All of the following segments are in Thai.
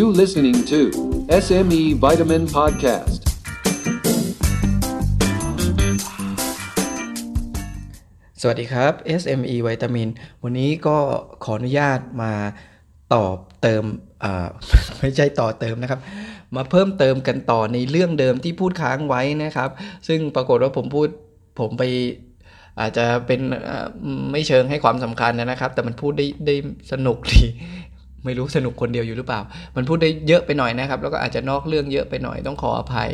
You listening to SME Vitamin Podcast. สวัสดีครับ SME วิตามิน วันนี้ก็ขออนุญาตมาตอบเติมไม่ใช่ต่อเติมนะครับ มาเพิ่มเติมกันต่อในเรื่องเดิมที่พูดค้างไว้นะครับ ซึ่งปรากฏว่าผมพูดผมไปอาจจะเป็นไม่เชิงให้ความสำคัญนะครับ แต่มันพูดได้ได้สนุกดี ไม่รู้สนุกคนเดียวอยู่หรือเปล่า มันพูดได้เยอะไปหน่อยนะครับ แล้วก็อาจจะนอกเรื่องเยอะไปหน่อยต้องขออภัย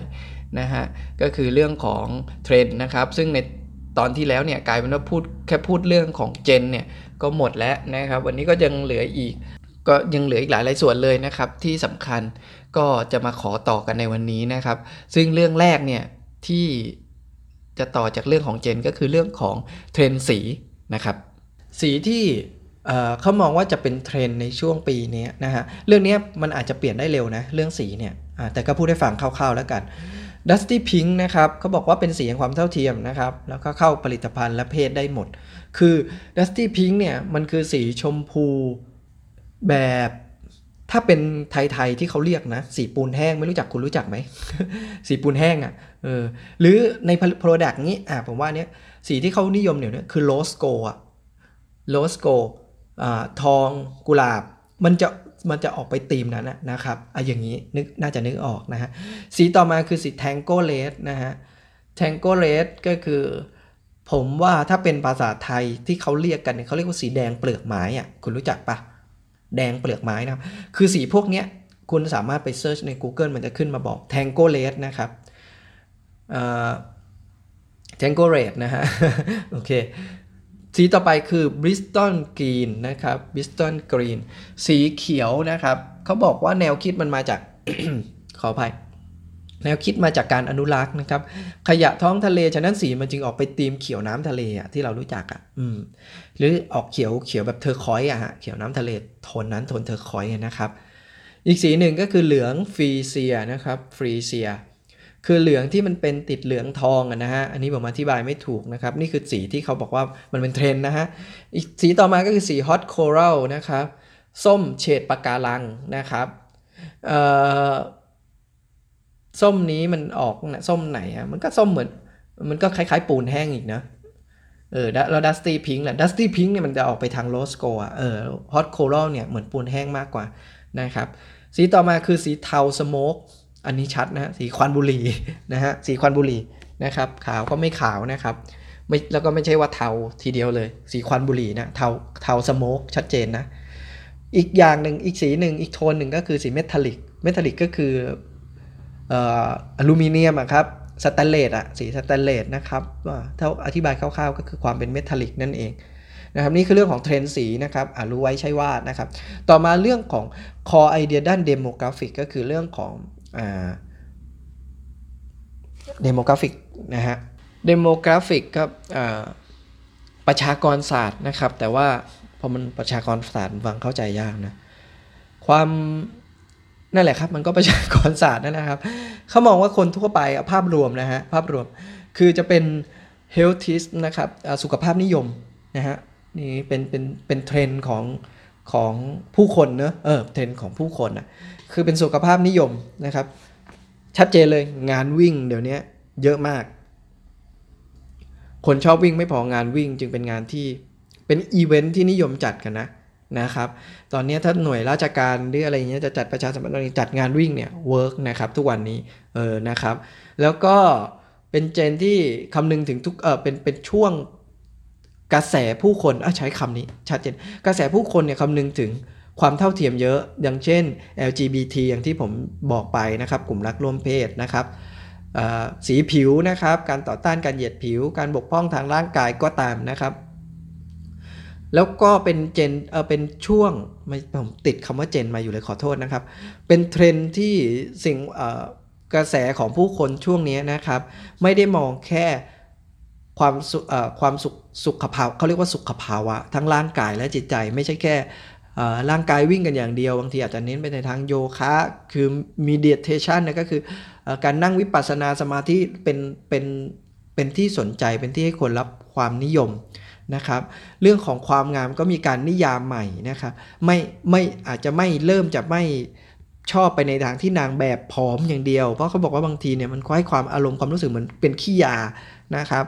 นะฮะ ก็คือเรื่องของเทรนด์นะครับ ซึ่งในตอนที่แล้วเนี่ยกลายเป็นว่าพูดแค่พูดเรื่องของเจนเนี่ยก็หมดแล้วนะครับ วันนี้ก็ยังเหลืออีก ก็ยังเหลืออีกหลายหลายส่วนเลยนะครับ ที่สำคัญก็จะมาขอต่อกันในวันนี้นะครับ ซึ่งเรื่องแรกเนี่ยที่จะต่อจากเรื่องของเจนก็คือเรื่องของเทรนด์สีนะครับ สีที่ เขามองว่าจะเป็นเทรนด์ในช่วงปีนี้นะฮะเรื่องนี้มันอาจจะเปลี่ยนได้เร็วนะเรื่องสีเนี่ยแต่ก็พูดให้ฟังคร่าวๆแล้วกัน Dusty Pink นะครับเขาบอกว่าเป็นสีแห่งความเท่าเทียมนะครับ แล้วก็เข้าผลิตภัณฑ์และเพศได้หมด คือ Dusty Pink เนี่ยมันคือสีชมพูแบบถ้าเป็นไทยๆที่เขาเรียกนะ สีปูนแห้งไม่รู้จักคุณรู้จักไหม สีปูนแห้งอะ่ะเออหรือใน Product นี้อะผมว่าเนี้ยสีที่เขานิยมเดี๋ยคือ Rose Gold อะโรสโก ทองกุหลาบมันจะมันจะออกไปตีมนั้นนะครับออย่างนี้นึกน่าจะนึกออกนะฮะสีต่อมาคือสีแทงโกเลสนะฮะแทงโกเลสก็คือ ผมว่าถ้าเป็นภาษาไทยที่เขาเรียกกันเขาเรียกว่าสีแดงเปลือกไม้อะคุณรู้จักปะแดงเปลือกไม้นะครับ คือสีพวกเนี้ยคุณสามารถไปเซิร์ชใน Google มันจะขึ้นมาบอกแทงโกเลสนะครับแทงโกเรดนะฮะโอเค สีต่อไปคือ Bristol Green นะครับ Bristol Green สีเขียวนะครับเขาบอกว่าแนวคิดมันมาจาก ขออภัย แนวคิดมาจากการอนุรักษ์นะครับ ขยะท้องทะเล ฉะนั้นสีมันจึงออกไปตีมเขียวน้ำทะเลอะที่เรารู้จักอะอืม หรือออกเขียวเขียวแบบ turquoise อะฮะเขียวน้ำทะเลโทนนั้นโทน turquoise นะครับ อีกสีหนึ่งก็คือเหลือง freesia นะครับ freesia คือเหลืองที่มันเป็นติดเหลืองทองอะนะฮะ อันนี้ผมอธิบายไม่ถูกนะครับ นี่คือสีที่เขาบอกว่ามันเป็นเทรนด์นะฮะ อีกสีต่อมาก็คือสี hot coral นะครับ ส้มเฉดปะการังนะครับส้มนี้มันออกนะส้มไหนอะมันก็ส้มเหมือน มันก็คล้ายๆปูนแห้งอีกนะ เออ แล้ว dusty pink แหละ dusty pink เนี่ยมันจะออกไปทาง rose gold อะ เออ hot coral เนี่ยเหมือนปูนแห้งมากกว่านะครับ สีต่อมาคือสีเทา smoke อันนี้ชัดนะสีควันบุหรี่นะฮะสีควันบุหรี่นะครับขาวก็ไม่ขาวนะครับไม่แล้วก็ไม่ใช่ว่าเทาทีเดียวเลย สีควันบุหรี่นะเทาเทา smoke ชัดเจนนะอีกอย่างหนึ่งอีกสีหนึ่งอีกโทนหนึ่งก็คือสี metallic metallic ก็คืออลูมิเนียมครับสแตนเลสอะสีสแตนเลสนะครับถ้าอธิบายคร่าวๆ ก็คือความเป็น metallic นั่นเองนะครับนี่คือเรื่องของเทรนด์สีนะครับอ่ารู้ไว้ใช่ว่านะครับ ต่อมาเรื่องของ core idea ด้าน demographic ก็คือเรื่องของ demographic นะฮะ demographic ก็ประชากรศาสตร์นะครับ แต่ว่าพอมันประชากรศาสตร์ฟังเข้าใจยากนะความนั่นแหละครับ มันก็ประชากรศาสตร์นั่นนะครับเขามองว่าคนทั่วไปภาพรวมนะฮะภาพรวมคือจะเป็น healthist นะครับสุขภาพนิยมนะฮะนี่เป็นเป็นเป็นเทรนด์ของของผู้คนเนอะเออเทรนด์ของผู้คนนะ คือเป็นสุขภาพนิยมนะครับ ชัดเจนเลยงานวิ่งเดี๋ยวนี้เยอะมาก คนชอบวิ่งไม่พองานวิ่งจึงเป็นงานที่เป็นอีเวนท์ที่นิยมจัดกันนะนะครับ ตอนนี้ถ้าหน่วยราชการหรืออะไรเงี้ยจะจัดประชาสัมพันธ์จัดงานวิ่งเนี่ย work นะครับทุกวันนี้เออนะครับ แล้วก็เป็น gen ที่คำนึงถึงทุกเออเป็นเป็นช่วงกระแสผู้คนอะใช้คำนี้ชัดเจนกระแสผู้คนเนี่ยคำนึงถึง ความเท่าเทียมเยอะอย่างเช่น LGBT อย่างที่ผมบอกไปนะครับ กลุ่มรักร่วมเพศนะครับสีผิวนะครับ การต่อต้านการเหยียดผิว การบกพร่องทางร่างกายก็ตามนะครับ แล้วก็เป็นเจนเออเป็นช่วงผมติดคำว่าเจนมาอยู่เลยขอโทษนะครับ เป็นเทรนที่สิ่งกระแสของผู้คนช่วงนี้นะครับ ไม่ได้มองแค่ความสุความสุขสุขภาวะเขาเรียกว่าสุขภาวะ ทั้งร่างกายและจิตใจไม่ใช่แค่ ร่างกายวิ่งกันอย่างเดียว บางทีอาจจะเน้นไปในทางโยคะคือมีเดียเทชันนะก็คือการนั่งวิปัสสนาสมาธิเป็นเป็นเป็นที่สนใจเป็นที่ให้คนรับความนิยมนะครับ เรื่องของความงามก็มีการนิยามใหม่นะครับไม่ไม่อาจจะไม่เริ่มจะไม่ชอบไปในทางที่นางแบบผอมอย่างเดียว เพราะเขาบอกว่าบางทีเนี่ยมันให้ความอารมณ์ความรู้สึกเหมือนเป็นขี้ยานะครับ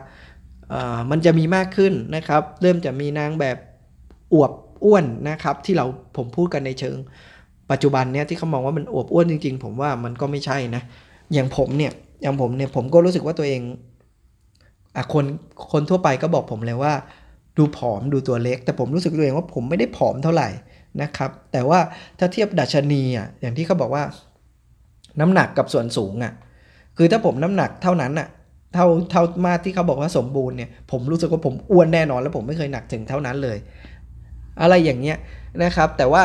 มันจะมีมากขึ้นนะครับ เริ่มจะมีนางแบบอวบ อ้วนนะครับ ที่เราผมพูดกันในเชิง ปัจจุบันเนี่ยที่เขามองว่ามันอวบอ้วนจริง ๆ ผมว่ามันก็ไม่ใช่นะอย่างผมเนี่ยอย่างผมเนี่ยผมก็รู้สึกว่าตัวเองอะคนคนทั่วไปก็บอกผมเลยว่า ดูผอมดูตัวเล็ก แต่ผมรู้สึกตัวเองว่าผมไม่ได้ผอมเท่าไหร่นะครับ แต่ว่าถ้าเทียบดัชนีอะอย่างที่เขาบอกว่า น้ำหนักกับส่วนสูงอะคือถ้าผมน้ำหนักเท่านั้นอะเท่าเท่ามาที่เขาบอกว่าสมบูรณ์เนี่ยผมรู้สึกว่าผมอ้วนแน่นอน แล้วผมไม่เคยหนักถึงเท่านั้นเลย อะไรอย่างเงี้ยนะครับ แต่ว่า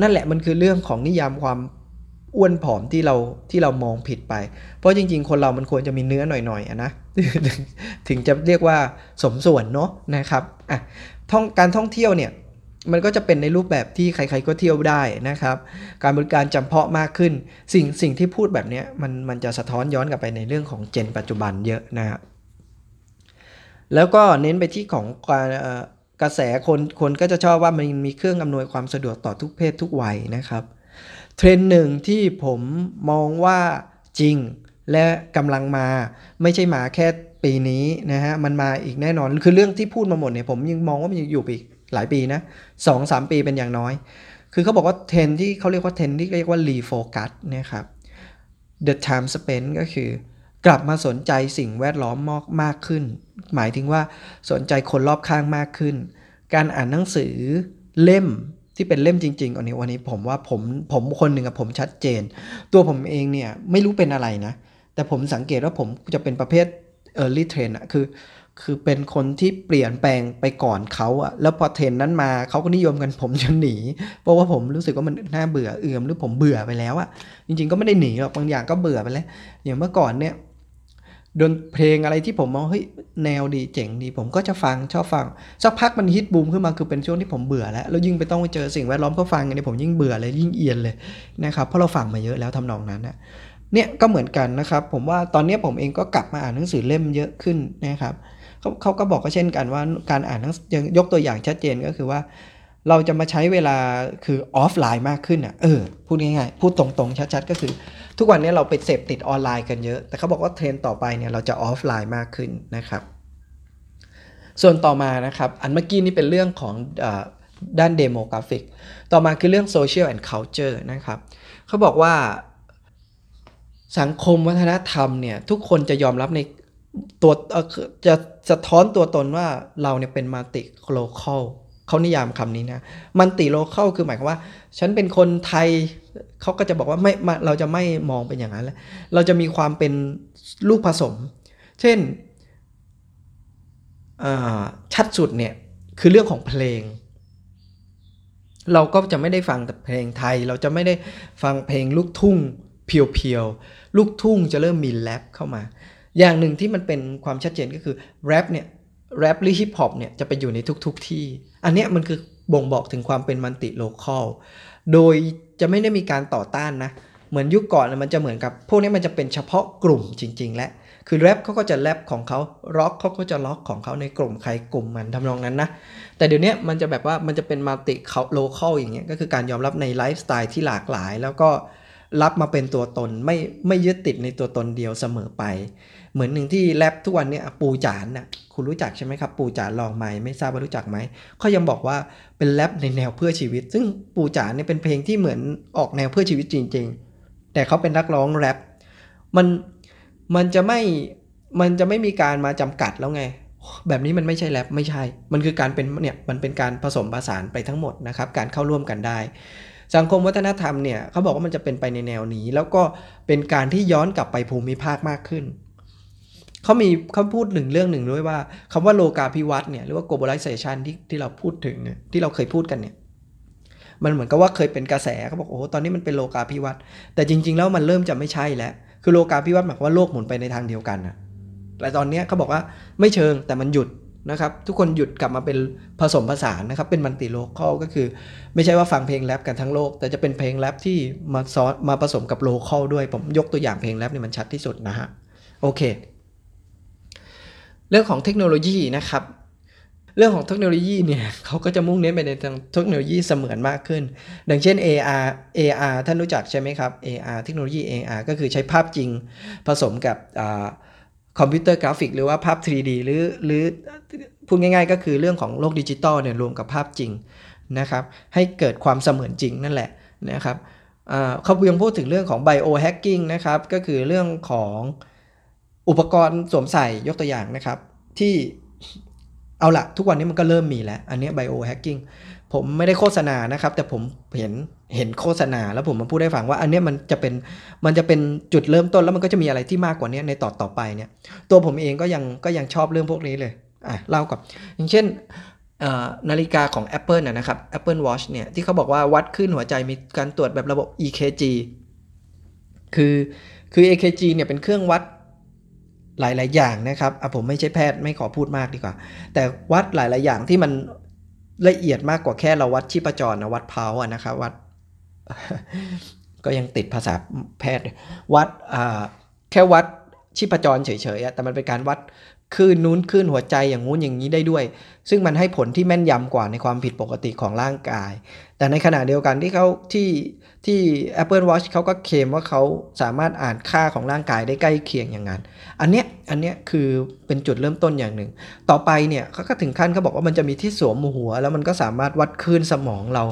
นั่นแหละมันคือเรื่องของนิยามความอ้วนผอมที่เราที่เรามองผิดไป เพราะจริง ๆ คนเรามันควรจะมีเนื้อหน่อยๆนะถึงจะเรียกว่าสมส่วนเนาะนะครับอะท่องการท่องเที่ยวเนี่ยมันก็จะเป็นในรูปแบบที่ใครๆก็เที่ยวได้นะครับ การบริการจำเพาะมากขึ้น สิ่งสิ่งที่พูดแบบนี้มันมันจะสะท้อนย้อนกลับไปในเรื่องของเจนปัจจุบันเยอะนะครับแล้วก็เน้นไปที่ของการ กระแสคนคนก็จะชอบว่ามันมีเครื่องอำนวยความสะดวกต่อทุกเพศทุกวัยนะครับ เทรนด์หนึ่งที่ผมมองว่าจริงและกำลังมาไม่ใช่มาแค่ปีนี้นะฮะมันมาอีกแน่นอนคือเรื่องที่พูดมาหมดเนี่ยผมยังมองว่ามันยังอยู่อีกหลายปีนะสองสามปีเป็นอย่างน้อย คือเขาบอกว่าเทรนด์ที่เขาเรียกว่าเทรนด์ที่เรียกว่า refocus นะครับ the time spent ก็คือ กลับมาสนใจสิ่งแวดล้อมมากมากขึ้น หมายถึงว่าสนใจคนรอบข้างมากขึ้น การอ่านหนังสือเล่มที่เป็นเล่มจริงๆอันนี้วันนี้ผมว่าผมผมคนหนึ่งกับผมชัดเจน ตัวผมเองเนี่ยไม่รู้เป็นอะไรนะ แต่ผมสังเกตว่าผมจะเป็นประเภท early train อะคือ คือเป็นคนที่เปลี่ยนแปลงไปก่อนเขาอะแล้วพอเทรนนั้นมาเขาก็นิยมกันผมจะหนี เพราะว่าผมรู้สึกว่ามันน่าเบื่อเอื่อมหรือผมเบื่อไปแล้วอะจริงๆก็ไม่ได้หนีหรอกบางอย่างก็เบื่อไปแล้วอย่างเมื่อก่อนเนี่ย ดนเพลงอะไรที่ผมมองเฮ้ยแนวดีเจ๋งดี ผมก็จะฟังชอบฟังสักพักมันฮิตบูมขึ้นมาคือเป็นช่วงที่ผมเบื่อแล้วแล้วยิ่งไปต้องไปเจอสิ่งแวดล้อมเขาฟังกันเนี่ยผมยิ่งเบื่อเลยยิ่งเอียนเลยนะครับเพราะเราฟังมาเยอะแล้วทำนองนั้นนะเนี่ยก็เหมือนกันนะครับ ผมว่าตอนนี้ผมเองก็กลับมาอ่านหนังสือเล่มเยอะขึ้นนะครับเขาเขาก็บอกก็เช่นกันว่าการอ่านหนังยังยกตัวอย่างชัดเจนก็คือว่า เราจะมาใช้เวลาคือออฟไลน์มากขึ้นอะเออพูดง่ายๆพูดตรงๆชัดๆก็คือ ทุกวันนี้เราไปเสพติดออนไลน์กันเยอะ แต่เขาบอกว่าเทรนด์ต่อไปเนี่ยเราจะออฟไลน์มากขึ้นนะครับ ส่วนต่อมานะครับ อันเมื่อกี้นี่เป็นเรื่องของอด้าน demographic ต่อมาคือเรื่อง social and culture นะครับ เขาบอกว่า สังคมวัฒนธรรมเนี่ยทุกคนจะยอมรับในตัวจะสะท้อนตัวตนว่าเราเนี่ยเป็น multi-local เขานิยามคำนี้นะ multi-local คือหมายความว่า ฉันเป็นคนไทย เขาก็จะบอกว่าไม่เราจะไม่มองเป็นอย่างนั้นแล้วเราจะมีความเป็นลูกผสม เช่นชัดสุดเนี่ยคือเรื่องของเพลง เราก็จะไม่ได้ฟังแต่เพลงไทย เราจะไม่ได้ฟังเพลงลูกทุ่งเpure ๆลูกทุ่งจะเริ่มมีแรปเข้ามา อย่างหนึ่งที่มันเป็นความชัดเจนก็คือแรปเนี่ยแรปหรือฮิปฮอปเนี่ยจะไปอยู่ในทุกๆทที่ อันนี้มันคือบ่งบอกถึงความเป็น multi-local โดย จะไม่ได้มีการต่อต้านนะ เหมือนยุคก่อนมันจะเหมือนกับ พวกนี้มันจะเป็นเฉพาะกลุ่มจริง ๆ และ คือแรปเขาก็จะแรปของเขาร็อกเขาก็จะร็อกของเขาในกลุ่มใครกลุ่มมันทำนองนั้นนะ แต่เดี๋ยวนี้มันจะแบบว่ามันจะเป็น multiโลเคอลอย่างเงี้ย ก็คือการยอมรับในไลฟ์สไตล์ที่หลากหลาย แล้วก็รับมาเป็นตัวตนไม่ไม่ยึดติดในตัวตนเดียวเสมอไป เหมือนหนึ่งที่แรปทุกวันเนี้ปูจานนะ่ะคุณรู้จักใช่ไหมครับ ปูจานลองไหมไม่ทราบว่ารู้จักไหมเขายังบอกว่าเป็นแรปในแนวเพื่อชีวิต ซึ่งปูจานเนี่ยเป็นเพลงที่เหมือนออกแนวเพื่อชีวิตจริง ๆ แต่เขาเป็นนักร้องแรปมันมันจะไม่มันจะไม่มีการมาจำกัดแล้วไง แบบนี้มันไม่ใช่แรปไม่ใช่ มันคือการเป็นเนี่ยมันเป็นการผสมผสานไปทั้งหมดนะครับการเข้าร่วมกันได้สังคมวัฒนธรรมเนี่ยเขาบอกว่ามันจะเป็นไปในแนวนี้ แล้วก็เป็นการที่ย้อนกลับไปภูมิภาคมากขึ้น เขามีเขาพูดหนึ่งเรื่องหนึ่งด้วยว่าคำว่าโลกาภิวัตน์เนี่ยหรือว่า globalization ที่ที่เราพูดถึงเนี่ยที่เราเคยพูดกันเนี่ยมันเหมือนกับว่าเคยเป็นกระแสเขาบอกโอ้ตอนนี้มันเป็นโลกาภิวัตน์แต่จริง ๆ แล้วมันเริ่มจะไม่ใช่แล้ว คือโลกาภิวัตน์หมายความว่าโลกหมุนไปในทางเดียวกันนะแต่ตอนนี้เขาบอกว่าไม่เชิงแต่มันหยุดนะครับทุกคนหยุดกลับมาเป็นผสมผสานนะครับเป็น multi-local ก็คือ ไม่ใช่ว่าฟังเพลงแรปกันทั้งโลก แต่จะเป็นเพลงแรปที่มาซอสมาผสมกับ local ด้วย ผมยกตัวอย่างเพลงแรปนี่มันชัดที่สุดนะฮะโอเค เรื่องของเทคโนโลยีนะครับ เรื่องของเทคโนโลยีเนี่ยเขาก็จะมุ่งเน้นไปในทางเทคโนโลยีเสมือนมากขึ้น ดังเช่น AR AR ท่านรู้จักใช่ไหมครับ AR เทคโนโลยี AR ก็คือใช้ภาพจริงผสมกับคอมพิวเตอร์กราฟิกหรือว่าภาพ 3D หรือหรือพูดง่ายๆ ก็คือเรื่องของโลกดิจิตอลเนี่ยรวมกับภาพจริงนะครับ ให้เกิดความเสมือนจริงนั่นแหละนะครับเขายังพูดถึงเรื่องของ biohacking นะครับ ก็คือเรื่องของ อุปกรณ์สวมใส่ยกตัวอย่างนะครับ ที่เอาละทุกวันนี้มันก็เริ่มมีแล้ว อันนี้ biohacking ผมไม่ได้โฆษณานะครับ แต่ผมเห็นเห็นโฆษณาแล้วผมมาพูดให้ฟังว่า อันนี้มันจะเป็นมันจะเป็นจุดเริ่มต้นแล้วมันก็จะมีอะไรที่มากกว่านี้ในต่อต่อไปเนี่ย ตัวผมเองก็ยังก็ยังชอบเรื่องพวกนี้เลยอะเล่ากับอย่างเช่นนาฬิกาของ Apple นะครับ Apple Watch เนี่ยที่เขาบอกว่าวัดขึ้นหัวใจมีการตรวจแบบระบบ EKG คือคือ EKG เนี่ยเป็นเครื่องวัด หลาย ๆ อย่างนะครับอะผมไม่ใช่แพทย์ไม่ขอพูดมากดีกว่า แต่วัดหลาย ๆ อย่างที่มันละเอียดมากกว่าแค่เราวัดชีพจรนะวัดเพาอะนะครับวัด ก็ยังติดภาษาแพทย์ วัดแค่วัดชีพจรเฉยๆแต่มันเป็นการวัด คลื่นนู้นคลื่นหัวใจอย่างงู้นอย่างนี้ได้ด้วย ซึ่งมันให้ผลที่แม่นยำกว่าในความผิดปกติของร่างกาย แต่ในขณะเดียวกันที่เขาที่ที่ Apple Watch เขาก็เคลมว่าเขาสามารถอ่านค่าของร่างกายได้ใกล้เคียงอย่างนั้น อันเนี้ยอันเนี้ยคือเป็นจุดเริ่มต้นอย่างหนึ่ง ต่อไปเนี่ยเขาก็ถึงขั้นเขาบอกว่ามันจะมีที่สวมหัว แล้วมันก็สามารถวัดคลื่นสมองเรา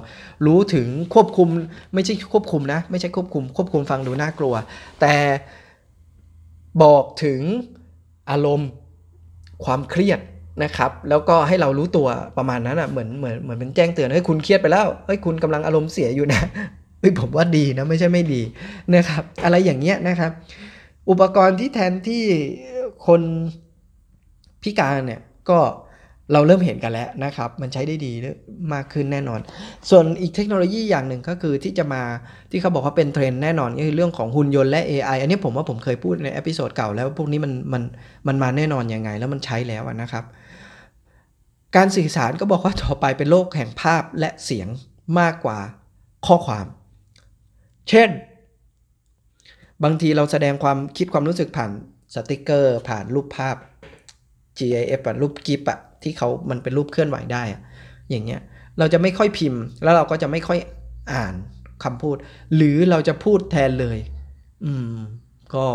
รู้ถึงควบคุมไม่ใช่ควบคุมนะ ไม่ใช่ควบคุม ควบคุมฟังดูน่ากลัว แต่บอกถึงอารมณ์ ความเครียดนะครับ แล้วก็ให้เรารู้ตัวประมาณนั้นอะเหมือนเหมือนเหมือนเป็นแจ้งเตือนเฮ้ยคุณเครียดไปแล้วเฮ้ยคุณกำลังอารมณ์เสียอยู่นะเฮ้ยผมว่าดีนะไม่ใช่ไม่ดีนะครับ อะไรอย่างเงี้ยนะครับ อุปกรณ์ที่แทนที่คนพิการเนี่ยก็ เราเริ่มเห็นกันแล้วนะครับ มันใช้ได้ดีมากขึ้นแน่นอน ส่วนอีกเทคโนโลยีอย่างหนึ่งก็คือที่จะมาที่เขาบอกว่าเป็นเทรนด์แน่นอนก็คือเรื่องของหุ่นยนต์และ AI อันนี้ผมว่าผมเคยพูดใน episode เก่าแล้วพวกนี้มันมันมันมาแน่นอนยังไง แล้วมันใช้แล้วนะครับ การสื่อสารก็บอกว่าต่อไปเป็นโลกแห่งภาพและเสียงมากกว่าข้อความ เช่น บางทีเราแสดงความคิดความรู้สึกผ่านสติกเกอร์ ผ่านรูปภาพ GIF รูปกิฟอะ ที่เขามันเป็นรูปเคลื่อนไหวได้อะอย่างเงี้ยเราจะไม่ค่อยพิมพ์ แล้วเราก็จะไม่ค่อยอ่านคำพูด หรือเราจะพูดแทนเลย อืม ก็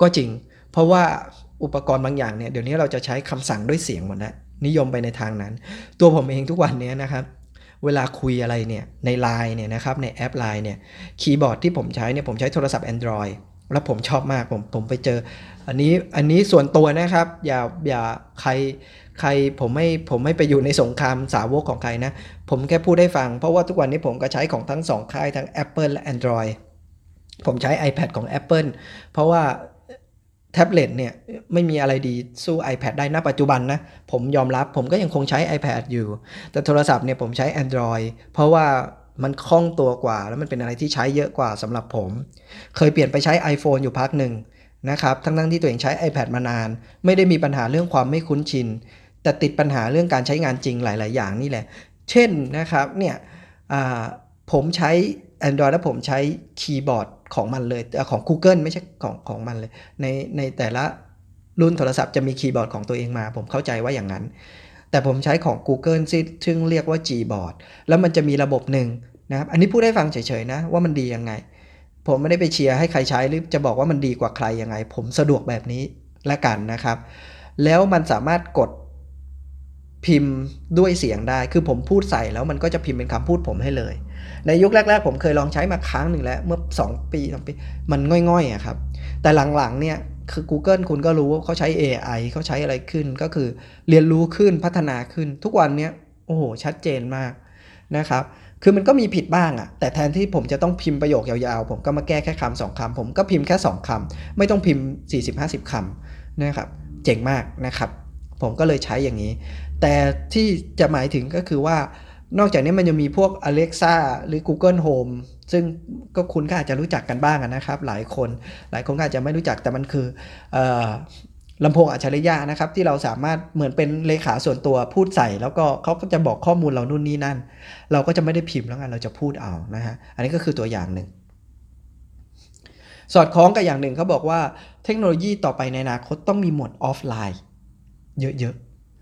ก็จริง เพราะว่าอุปกรณ์บางอย่างเนี่ยเดี๋ยวนี้เราจะใช้คำสั่งด้วยเสียงหมดแล้วนิยมไปในทางนั้น ตัวผมเองทุกวันนี้นะครับเวลาคุยอะไรเนี่ยใน Line เนี่ยนะครับในแอป Line เนี่ยคีย์บอร์ดที่ผมใช้เนี่ยผมใช้โทรศัพท์ Android แล้วผมชอบมากผมผมไปเจอ อันนี้อันนี้ส่วนตัวนะครับ อย่าอย่าใครใครผมไม่ผมไม่ไปอยู่ในสงครามสาวกของใครนะ ผมแค่พูดให้ฟัง เพราะว่าทุกวันนี้ผมก็ใช้ของทั้งสองค่ายทั้ง Apple และ Android ผมใช้ iPad ของ Apple เพราะว่าแท็บเล็ตเนี่ยไม่มีอะไรดีสู้ iPad ได้ณปัจจุบันนะ ผมยอมรับผมก็ยังคงใช้ iPad อยู่ แต่โทรศัพท์เนี่ยผมใช้ Android เพราะว่า มันคล่องตัวกว่า แล้วมันเป็นอะไรที่ใช้เยอะกว่าสำหรับผม เคยเปลี่ยนไปใช้ iPhone อยู่พักหนึ่งนะครับ ทั้งทั้งที่ตัวเองใช้ iPad มานาน ไม่ได้มีปัญหาเรื่องความไม่คุ้นชิน แต่ติดปัญหาเรื่องการใช้งานจริงหลาย ๆ อย่างนี่แหละ เช่นนะครับเนี่ยผมใช้ Android แล้วผมใช้คีย์บอร์ดของมันเลยของ Google ไม่ใช่ของของมันเลย ในในแต่ละรุ่นโทรศัพท์จะมีคีย์บอร์ดของตัวเองมา ผมเข้าใจว่าอย่างนั้น แต่ผมใช้ของ Google ซึ่งเรียกว่า Gboard แล้วมันจะมีระบบหนึ่งนะครับ อันนี้พูดให้ฟังเฉยๆนะว่ามันดียังไง ผมไม่ได้ไปเชียร์ให้ใครใช้หรือจะบอกว่ามันดีกว่าใครยังไง ผมสะดวกแบบนี้ละกันนะครับ แล้วมันสามารถกดพิมพ์ด้วยเสียงได้ คือผมพูดใส่แล้วมันก็จะพิมพ์เป็นคำพูดผมให้เลย ในยุคแรก ๆ ผมเคยลองใช้มาครั้งหนึ่งแล้วเมื่อ 2 ปีสปี มันง่อยๆอะครับ แต่หลังๆเนี่ย คือ Google คุณก็รู้ว่าเขาใช้ AI เขาใช้อะไรขึ้นก็คือเรียนรู้ขึ้นพัฒนาขึ้นทุกวันเนี้ยโอ้โห ชัดเจนมากนะครับ คือมันก็มีผิดบ้างอะแต่แทนที่ผมจะต้องพิมพ์ประโยคยาวๆ ผมก็มาแก้แค่คำสองคำผมก็พิมพ์แค่ 2คำไม่ต้องพิมพ์ 40-50คำนะครับ เจ๋งมากนะครับ ผมก็เลยใช้อย่างนี้ แต่ที่จะหมายถึงก็คือว่านอกจากนี้มันยังมีพวก Alexa หรือ Google Home ซึ่งก็คุณก็อาจจะรู้จักกันบ้างนะครับ หลายคนหลายคนก็อาจจะไม่รู้จักแต่มันคือลำโพงอัจฉริยะนะครับ ที่เราสามารถเหมือนเป็นเลขาส่วนตัวพูดใส่ แล้วก็เขาก็จะบอกข้อมูลเรานู่นนี่นั่น เราก็จะไม่ได้พิมพ์แล้วไงเราจะพูดเอานะฮะอันนี้ก็คือตัวอย่างหนึ่งสอดคล้องกับอย่างหนึ่งเขาบอกว่าเทคโนโลยีต่อไปในอนาคตต้องมีโหมดออฟไลน์ เยอะ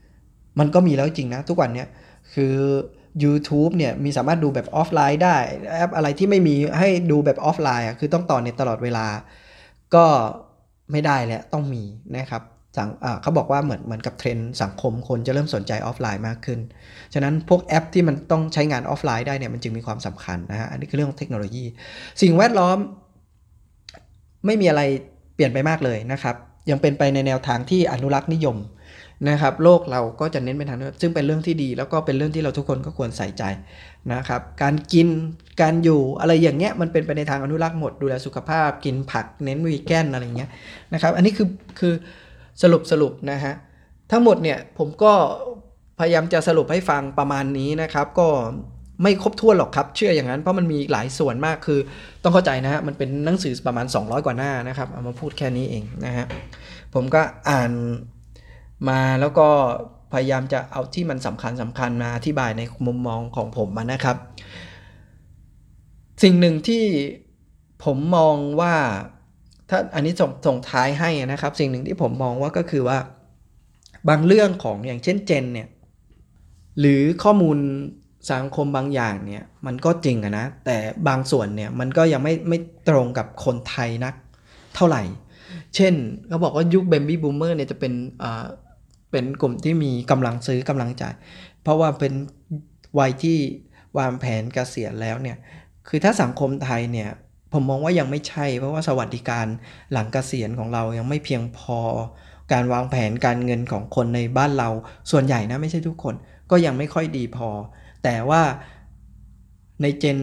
ๆ มันก็มีแล้วจริงนะ ทุกวันเนี้ยคือ YouTube เนี่ยมีสามารถดูแบบออฟไลน์ได้แอปอะไรที่ไม่มีให้ดูแบบออฟไลน์คือต้องต่อเน็ตตลอดเวลา ก็ไม่ได้แล้วต้องมีนะครับสังอ่าเขาบอกว่าเหมือนเหมือนกับเทรนด์สังคมคนจะเริ่มสนใจออฟไลน์มากขึ้น ฉะนั้นพวกแอปที่มันต้องใช้งานออฟไลน์ได้เนี่ยมันจึงมีความสำคัญนะฮะ อันนี้คือเรื่องของเทคโนโลยี สิ่งแวดล้อม ไม่มีอะไรเปลี่ยนไปมากเลยนะครับ ยังเป็นไปในแนวทางที่อนุรักษ์นิยม นะครับโลกเราก็จะเน้นไปทางนั้นซึ่งเป็นเรื่องที่ดี แล้วก็เป็นเรื่องที่เราทุกคนก็ควรใส่ใจนะครับการกินการอยู่อะไรอย่างเงี้ยมันเป็นไปในทางอนุรักษ์หมดดูแลสุขภาพ กินผักเน้นวีแกนอะไรเงี้ยนะครับอันนี้คือคือสรุปสรุปนะฮะทั้งหมดเนี่ยผมก็พยายามจะสรุปให้ฟังประมาณนี้นะครับ ก็ไม่ครบถ้วนหรอกครับ เชื่ออย่างนั้นเพราะมันมีหลายส่วนมากคือ ต้องเข้าใจนะฮะมันเป็นหนังสือประมาณ 200 กว่าหน้านะครับเอามาพูดแค่นี้เองนะฮะผมก็อ่าน มาแล้วก็พยายามจะเอาที่มันสำคัญสำคัญมาอธิบายในมุมมองของผมนะครับ สิ่งหนึ่งที่ผมมองว่าถ้าอันนี้ส่งส่งท้ายให้นะครับ สิ่งหนึ่งที่ผมมองว่าก็คือว่า บางเรื่องของอย่างเช่นเจนเนี่ยหรือข้อมูลสังคมบางอย่างเนี่ยมันก็จริงอะนะ แต่บางส่วนเนี่ยมันก็ยังไม่ไม่ตรงกับคนไทยนักเท่าไหร่ เช่นเขาบอกว่ายุคเบบี้บูมเมอร์เนี่ยจะเป็นอ เป็นกลุ่มที่มีกำลังซื้อกำลังจ่าย เพราะว่าเป็นวัยที่วางแผนเกษียณแล้วเนี่ย คือถ้าสังคมไทยเนี่ยผมมองว่ายังไม่ใช่ เพราะว่าสวัสดิการหลังเกษียณของเรายังไม่เพียงพอ การวางแผนการเงินของคนในบ้านเราส่วนใหญ่นะไม่ใช่ทุกคน ก็ยังไม่ค่อยดีพอ แต่ว่าในเจน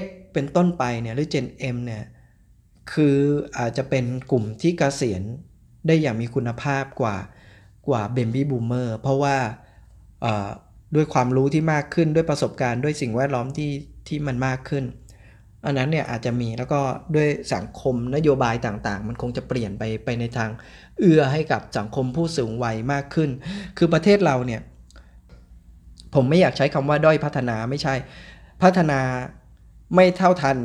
X เป็นต้นไปเนี่ยหรือ Gen M เนี่ยคืออาจจะเป็นกลุ่มที่เกษียณได้อย่างมีคุณภาพกว่า กว่าเบบี้บูมเมอร์เพราะว่าด้วยความรู้ที่มากขึ้นด้วยประสบการณ์ด้วยสิ่งแวดล้อมที่ที่มันมากขึ้น อันนั้นเนี่ยอาจจะมีแล้วก็ด้วยสังคมนโยบายต่างๆ มันคงจะเปลี่ยนไปไปในทางเอื้อให้กับสังคมผู้สูงวัยมากขึ้น คือประเทศเราเนี่ย ผมไม่อยากใช้คำว่าด้อยพัฒนาไม่ใช่ พัฒนาไม่เท่าทัน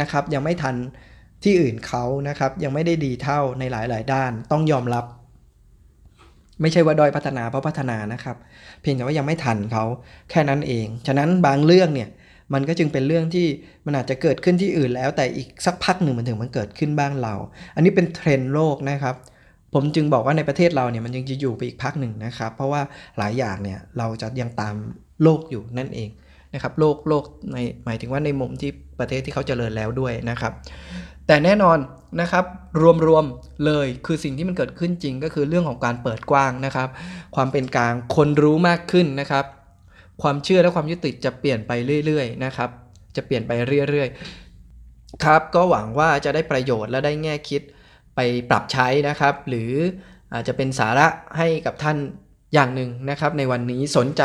นะครับ ยังไม่ทันที่อื่นเขานะครับ ยังไม่ได้ดีเท่าในหลายๆ ด้านต้องยอมรับ ไม่ใช่ว่าด้อยพัฒนาเพราะพัฒนานะครับ เพียงแต่ว่ายังไม่ทันเขาแค่นั้นเอง ฉะนั้นบางเรื่องเนี่ยมันก็จึงเป็นเรื่องที่มันอาจจะเกิดขึ้นที่อื่นแล้ว แต่อีกสักพักหนึ่งมันถึงมันเกิดขึ้นบ้างเรา อันนี้เป็นเทรนด์โลกนะครับ ผมจึงบอกว่าในประเทศเราเนี่ยมันยังจะอยู่ไปอีกพักหนึ่งนะครับ เพราะว่าหลายอย่างเนี่ยเราจะยังตามโลกอยู่นั่นเองนะครับโลกโลกในหมายถึงว่าในมุมที่ประเทศที่เขาเจริญแล้วด้วยนะครับ แต่แน่นอน นะครับรวมๆเลยคือสิ่งที่มันเกิดขึ้นจริงก็คือเรื่องของการเปิดกว้างนะครับ ความเป็นกลางคนรู้มากขึ้นนะครับ ความเชื่อและความยึดติดจะเปลี่ยนไปเรื่อยๆนะครับ จะเปลี่ยนไปเรื่อยๆครับก็หวังว่าจะได้ประโยชน์และได้แง่คิดไปปรับใช้นะครับ หรืออาจจะเป็นสาระให้กับท่านอย่างหนึ่งนะครับ ในวันนี้สนใจ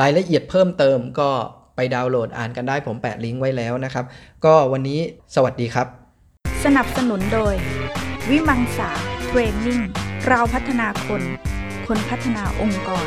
รายละเอียดเพิ่มเติมก็ไปดาวน์โหลดอ่านกันได้ผมแปะลิงก์ไว้แล้วนะครับ ก็วันนี้สวัสดีครับ สนับสนุนโดย วิมังสาเทรนนิ่งเราพัฒนาคน คนพัฒนาองค์กร